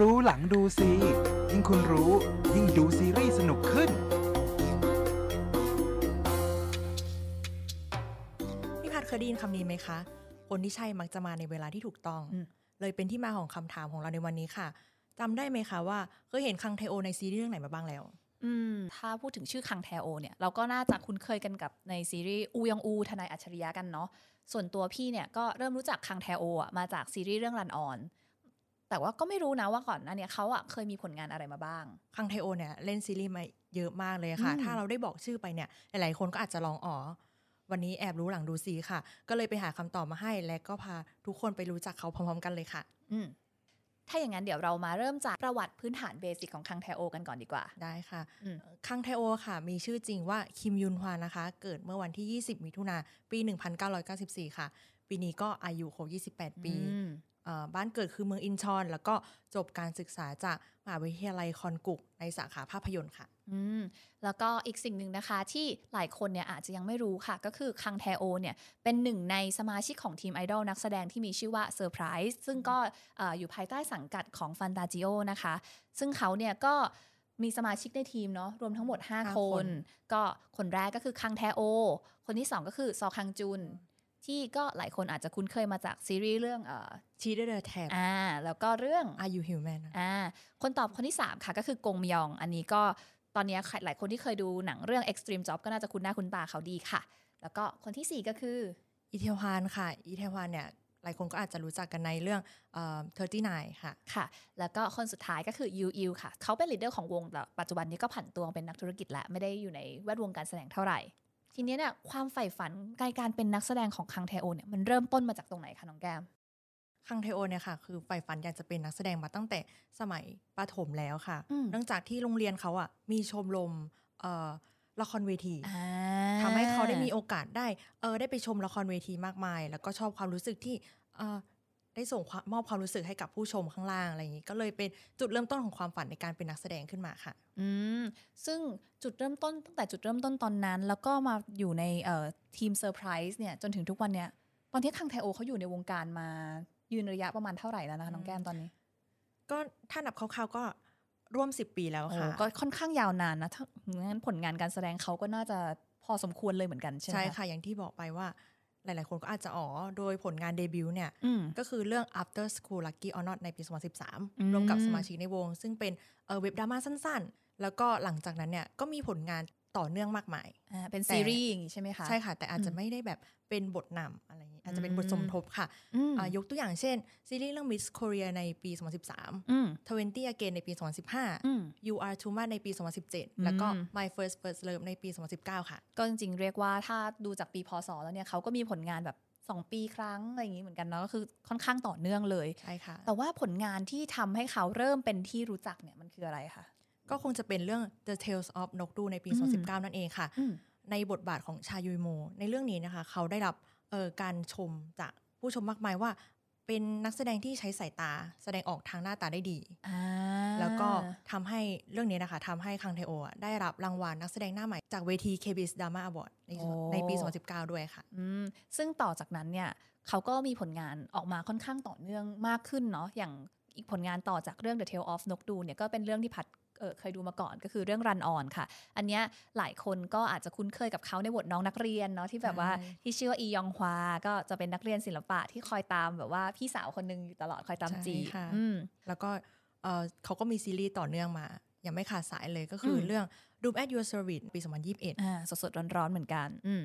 รู้หลังดูซียิ่งคุณรู้ ยิ่งดูซีรีส์สนุกขึ้น พี่พัดเคยได้ยินคำนี้ไหมคะ คนที่ใช่มักจะมาในเวลาที่ถูกต้องอืมเลยเป็นที่มาของคำถามของเราในวันนี้ค่ะจำได้ไหมคะว่าเคยเห็นคังเทโอในซีรีส์เรื่องไหนมาบ้างแล้วอืมถ้าพูดถึงชื่อคังแทโอเนี่ยเราก็น่าจะคุ้นเคยกันกับในซีรีส์อูยองอูทนายอัจฉริยะกันเนาะส่วนตัวพี่เนี่ยก็เริ่มรู้จักคังแทโออะมาจากซีรีส์เรื่องรันออน แต่ว่าก็ไม่รู้นะว่าก่อนหน้าเนี้เขาอะเคยมีผลงานอะไรมาบ้าง คังเทโอเนี่ยเล่นซีรีส์มาเยอะมากเลยค่ะอืมถ้าเราได้บอกชื่อไปเนี่ยหลายๆคนก็อาจจะลองอ๋อวันนี้แอบรู้หลังดูซีค่ะ ก็เลยไปหาคำตอบมาให้ และก็พาทุกคนไปรู้จักเขาพร้อมๆกันเลยค่ะ อืมถ้าอย่างนั้นเดี๋ยวเรามาเริ่มจากประวัติพื้นฐานเบสิกของคังแทโอกันก่อนดีกว่า ได้ค่ะอืมคังเทโอค่ะ มีชื่อจริงว่าคิมยุนฮวานนะคะ เกิดเมื่อวันที่ 20 มิถุนาปี 1994 ค่ะ ปีนี้ก็อายุครบ28 ปีอืมเอ่อ บ้านเกิดคือเมืองอินชอน แล้วก็จบการศึกษาจากมหาวิทยาลัยคอนกุกในสาขาภาพยนตร์ค่ะอืมแล้วก็อีกสิ่งหนึ่งนะคะที่หลายคนเนี่ยอาจจะยังไม่รู้ค่ะ ก็คือคังแทโอเนี่ยเป็นหนึ่งในสมาชิกของทีมไอดอลนักแสดงที่มีชื่อว่าเซอร์ไพรส์ซึ่งก็เอ่ออยู่ภายใต้สังกัดของฟันตาจิโอนะคะ ซึ่งเขาเนี่ยก็มีสมาชิกในทีมเนาะรวมทั้งหมด5ห้าคคนนก็คนแรกก็คือคังแทโอ คนที่ 2 ก็คือซอคังจุน ที่ก็หลายคนอาจจะคุ้นเคยมาจากซีรีส์เรื่องเอ่อ Cheese in the Trap อ่าแล้วก็เรื่อง Are You Human อ่าคนตอบคนที่ 3 ค่ะก็คือกงมยอง อันนี้ก็ตอนนี้ใครหลายคนที่เคยดูหนังเรื่อง Extreme Job ก็น่าจะคุ้นหน้าคุ้นตาเขาดีค่ะ แล้วก็คนทีสี่4 ก็คืออีแทฮวานค่ะ อีแทฮวานเนี่ยหลายคนก็อาจจะรู้จักกันในเรื่องเอ่อ39ค่ะ ค่ะ แล้วก็คนสุดท้ายก็คือยูอิลค่ะ เขาเป็น leader ของวงแต่ปัจจุบันนี้ก็ผันตัวเป็นนักธุรกิจแล้ว ไม่ได้อยู่ในแวดวงการแสดงเท่าไหร่ ทีนี้เนี่ยความใฝ่ฝันในการเป็นนักแสดงของคังเทโอเนี่ยมันเริ่มต้นมาจากตรงไหนคะน้องแก้มคังเทโอเนี่ยค่ะคือใฝ่ฝันอยากจะเป็นนักแสดงมาตั้งแต่สมัยประถมแล้วค่ะอืมเนื่องจากที่โรงเรียนเขาอะมีชมรมเอ่อละครเวทีอ่าทำให้เขาได้มีโอกาสได้เออได้ไปชมละครเวทีมากมาย แล้วก็ชอบความรู้สึกที่เออ ได้ส่งความมอบความรู้สึกให้กับผู้ชมข้างล่างอะไรอย่างนี้ ก็เลยเป็นจุดเริ่มต้นของความฝันในการเป็นนักแสดงขึ้นมาค่ะ อืมซึ่งจุดเริ่มต้นตั้งแต่จุดเริ่มต้นตอนนั้น แล้วก็มาอยู่ในเอ่อทีม 5urprise เนี่ยจนถึงทุกวันเนี้ยตอนที่คังแทโอเขาอยู่ในวงการมายืนระยะประมาณเท่าไหร่แล้วนะคะน้องแก้มตอนนี้ ก็ถ้านับคร่าวๆก็ร่วม10ปีแล้วโอ้ค่ะ ก็ค่อนข้างยาวนานนะถ้างั้นผลงานการแสดงเขาก็น่าจะพอสมควรเลยเหมือนกันใช่ไหมใช่ค่ะ อย่างที่บอกไปว่า หลาย ๆ คนก็อาจจะอ๋อ โดยผลงานเดบิวต์เนี่ยอืมก็คือเรื่อง After School Lucky or Not ในปีอืม2013รวมกับสมาชิกในวง ซึ่งเป็นเอ่อเว็บดราม่าสั้น ๆ แล้วก็หลังจากนั้นเนี่ยก็มีผลงาน ต่อเนื่องมากมายอ่าเป็นแต่ซีรีส์อย่างนี้ใช่ไหมคะ ใช่ค่ะ แต่อาจจะอืมไม่ได้แบบเป็นบทนำอะไรอย่างนี้อาจจะเป็นบทสมทบค่ะอืมอ่ายกตัวอย่างเช่น ซีรีส์เรื่อง Miss Korea ในปี 2013อืม20 Again ในปี 2015อืม You Are Too Much ในปี 2017 แล้วก็อืม My First First Love ในปี 2019 ค่ะ ก็จริงๆ เรียกว่าถ้าดูจากปีพศแล้วเนี่ยเขาก็มีผลงานแบบ2 ปีครั้งอะไรอย่างนี้เหมือนกันเนาะก็คือค่อนข้างต่อเนื่องเลยใช่ค่ะแต่ว่าผลงานที่ทำให้เขาเริ่มเป็นที่รู้จักเนี่ยมันคืออะไรคะ ก็คงจะเป็นเรื่อง The Tales of นกดูในปีอืม2019 นั่นเองค่ะอืมในบทบาทของชายุยโม ในเรื่องนี้นะคะ เขาได้รับเอ่อการชมจากผู้ชมมากมายว่า เป็นนักแสดงที่ใช้สายตา แสดงออกทางหน้าตาได้ดีอ่าแล้วก็ทำให้เรื่องนี้นะคะทำให้คังเทโอะได้รับรางวัลนักแสดงหน้าใหม่จากเวที KBS Drama Award ในโอ้ในปี 2019 ด้วยค่ะอืมซึ่งต่อจากนั้นเนี่ยเขาก็มีผลงานออกมาค่อนข้างต่อเนื่องมากขึ้นเนาะอย่างอีกผลงานต่อจากเรื่อง The Tale of นกดูเนี่ยก็เป็นเรื่องที่พัด เอ่อเคยดูมาก่อนก็คือเรื่อง Run On ค่ะ อันเนี้ยหลายคนก็อาจจะคุ้นเคยกับเขาในบทน้องนักเรียนเนาะที่แบบว่าใช่ที่ชื่อว่าอียองฮวาก็จะเป็นนักเรียนศิลปะที่คอยตามแบบว่าพี่สาวคนหนึงอยู่ตลอดคอยตามใช่จีบค่ะอืมแล้วก็เอ่อเขาก็มีซีรีส์ต่อเนื่องมายังไม่ขาดสายเลยก็คืออมเรื่อง Doom at Your Service ปี 2021อ่าสดๆร้อนๆเหมือนกันอืม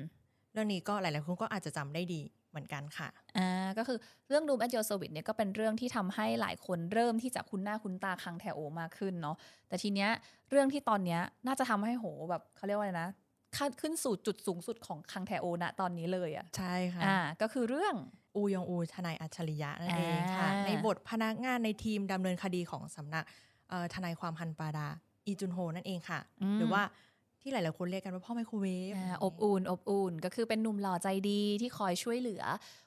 เรื่องนี้ก็หลายๆคนก็อาจจะจำได้ดี เหมือนกันค่ะอ่าก็คือเรื่อง Doom at Your Service เนี่ยก็เป็นเรื่องที่ทำให้หลายคนเริ่มที่จะคุ้นหน้าคุ้นตาคังแทโอมากขึ้นเนาะแต่ทีเนี้ยเรื่องที่ตอนเนี้ยน่าจะทำให้โหแบบเขาเรียกว่าอะไรนะขั้นขึ้นสู่จุดสูงสุดของคังแทโอณตอนนี้เลยอะ่ะใช่ค่ะอ่าก็คือเรื่องอูยองอูทนายอัจฉริยะนั่นเองค่ะอ่าในบทพนักงานในทีมดำเนินคดีของสำนักเอ่อทนายความฮันปาดาอีจุนโฮนั่นเองค่ะ หรือว่า ที่หลาย ๆ คนเรียกกันว่าพ่อไมโครเวฟอ่าอบอุ่นอบอุ่นก็คือเป็นหนุ่มหล่อใจดีที่คอยช่วยเหลือ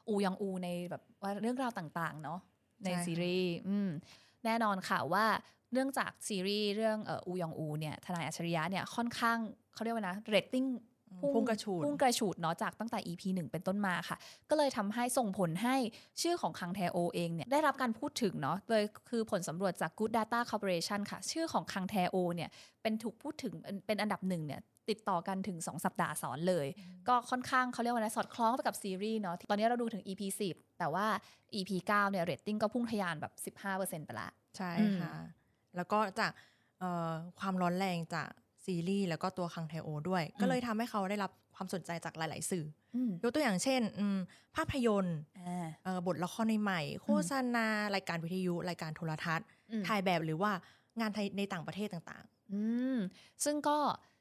อูยองอูในแบบว่าเรื่องราวต่าง ๆ เนาะในซีรีส์อืมแน่นอนค่ะว่าเนื่องจากซีรีส์เรื่องเอ่ออูยองอูเนี่ยทนายอัจฉริยะเนี่ยค่อนข้างเขาเรียกว่านะเรตติ้ง พุ่งกระฉูดพุ่งกระฉูดเนาะจากตั้งแต่ EP 1 เป็นต้นมาค่ะ ก็เลยทำให้ส่งผลให้ชื่อของคังแทโอเองเนี่ยได้รับการพูดถึงเนาะเลยคือผลสำรวจจาก Good Data Corporation ค่ะ ชื่อของคังแทโอเนี่ยเป็นถูกพูดถึงเป็นเป็นอันดับหนึ่งเนี่ยติดต่อกันถึง 2 สัปดาห์ซ้อนเลย ก็ค่อนข้างเขาเรียกว่าอะไรสอดคล้องไปกับซีรีส์เนาะตอนนี้เราดูถึง EP 10 แต่ว่า EP 9เนี่ยเรตติ้งก็พุ่งทะยานแบบ 15%ไปละ ใช่อืมค่ะ แล้วก็จากเอ่อความร้อนแรงจาก ซีรีส์แล้วก็ตัวคังไทโอด้วย ก็เลยทำให้เขาได้รับความสนใจจากหลาย ๆ สื่ออืมยกตัวอย่างเช่นอืมภาพยนตร์อ่าเอ่อบทละครใหม่ๆโฆษณารายการวิทยุรายการโทรทัศน์อืมถ่ายแบบหรือว่างานไทยในต่างประเทศต่างอืมซึ่งก็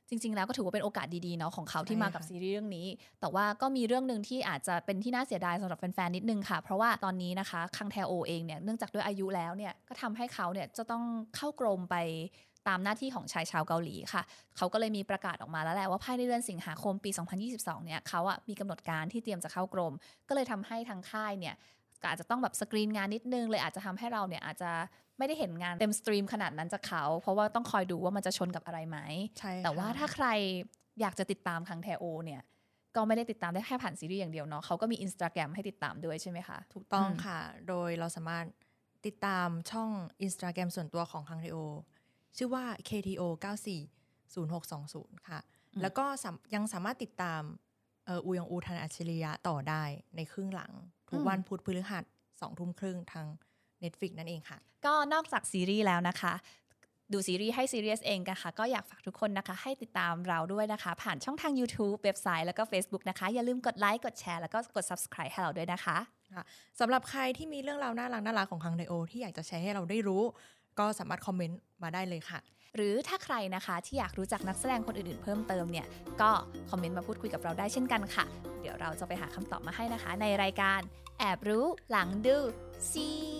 จริง ๆ แล้วก็ถือว่าเป็นโอกาสดี ๆ เนาะของเขาที่ใช่มากับค่ะซีรีส์เรื่องนี้ แต่ว่าก็มีเรื่องหนึ่งที่อาจจะเป็นที่น่าเสียดายสำหรับแฟน ๆ นิดนึงค่ะ เพราะว่าตอนนี้นะคะ คังแทโอเองเนี่ย เนื่องจากด้วยอายุแล้วเนี่ย ก็ทำให้เขาเนี่ยจะต้องเข้ากรมไป ตามหน้าที่ของชายชาวเกาหลีค่ะ เขาก็เลยมีประกาศออกมาแล้วแหละว่าภายในเดือนสิงหาคมปี 2022 เนี่ยเขาอะมีกำหนดการที่เตรียมจะเข้ากรม ก็เลยทำให้ทางค่ายเนี่ยก็อาจจะต้องแบบสกรีนงานนิดนึงเลยอาจจะทำให้เราเนี่ยอาจจะไม่ได้เห็นงานเต็ม stream ขนาดนั้นจากเขา เพราะว่าต้องคอยดูว่ามันจะชนกับอะไรไหมๆใช่แต่ว่าค่ะถ้าใครอยากจะติดตามคังแทโอเนี่ยก็ไม่ได้ติดตามได้แค่ผ่านซีรีส์อย่างเดียวเนาะเขาก็มีอินสตาแกรมให้ติดตามด้วยใช่ไหมคะ ถูกต้องอืมค่ะ โดยเราสามารถติดตามช่อง Instagram ส่วนตัวของคังแทโอ ชื่อว่า KTO 940620 ค่ะ แล้วก็สามยังสามารถติดตามเอออูยองอูทนายอัจฉริยะต่อได้ในครึ่งหลัง ทุกวันพุธพฤหัสสองทุ่มครึ่งทาง Netflix นั่นเองค่ะ ก็นอกจากซีรีส์แล้วนะคะ ดูซีรีส์ให้ซีเรียสเองกันค่ะ ก็อยากฝากทุกคนนะคะ ให้ติดตามเราด้วยนะคะ ผ่านช่องทาง YouTube เว็บไซต์แล้วก็ Facebook นะคะ อย่าลืมกดไลค์กดแชร์แล้วก็กด subscribe ให้เราด้วยนะคะค่ะสำหรับใครที่มีเรื่องราวน่ารักน่ารักของคังไทโอที่อยากจะแชร์ให้เราได้รู้ ก็สามารถคอมเมนต์มาได้เลยค่ะ หรือถ้าใครนะคะที่อยากรู้จักนักแสดงคนอื่นๆ เพิ่มเติมเนี่ยก็คอมเมนต์มาพูดคุยกับเราได้เช่นกันค่ะ เดี๋ยวเราจะไปหาคำตอบมาให้นะคะ ในรายการแอบรู้หลังดูซี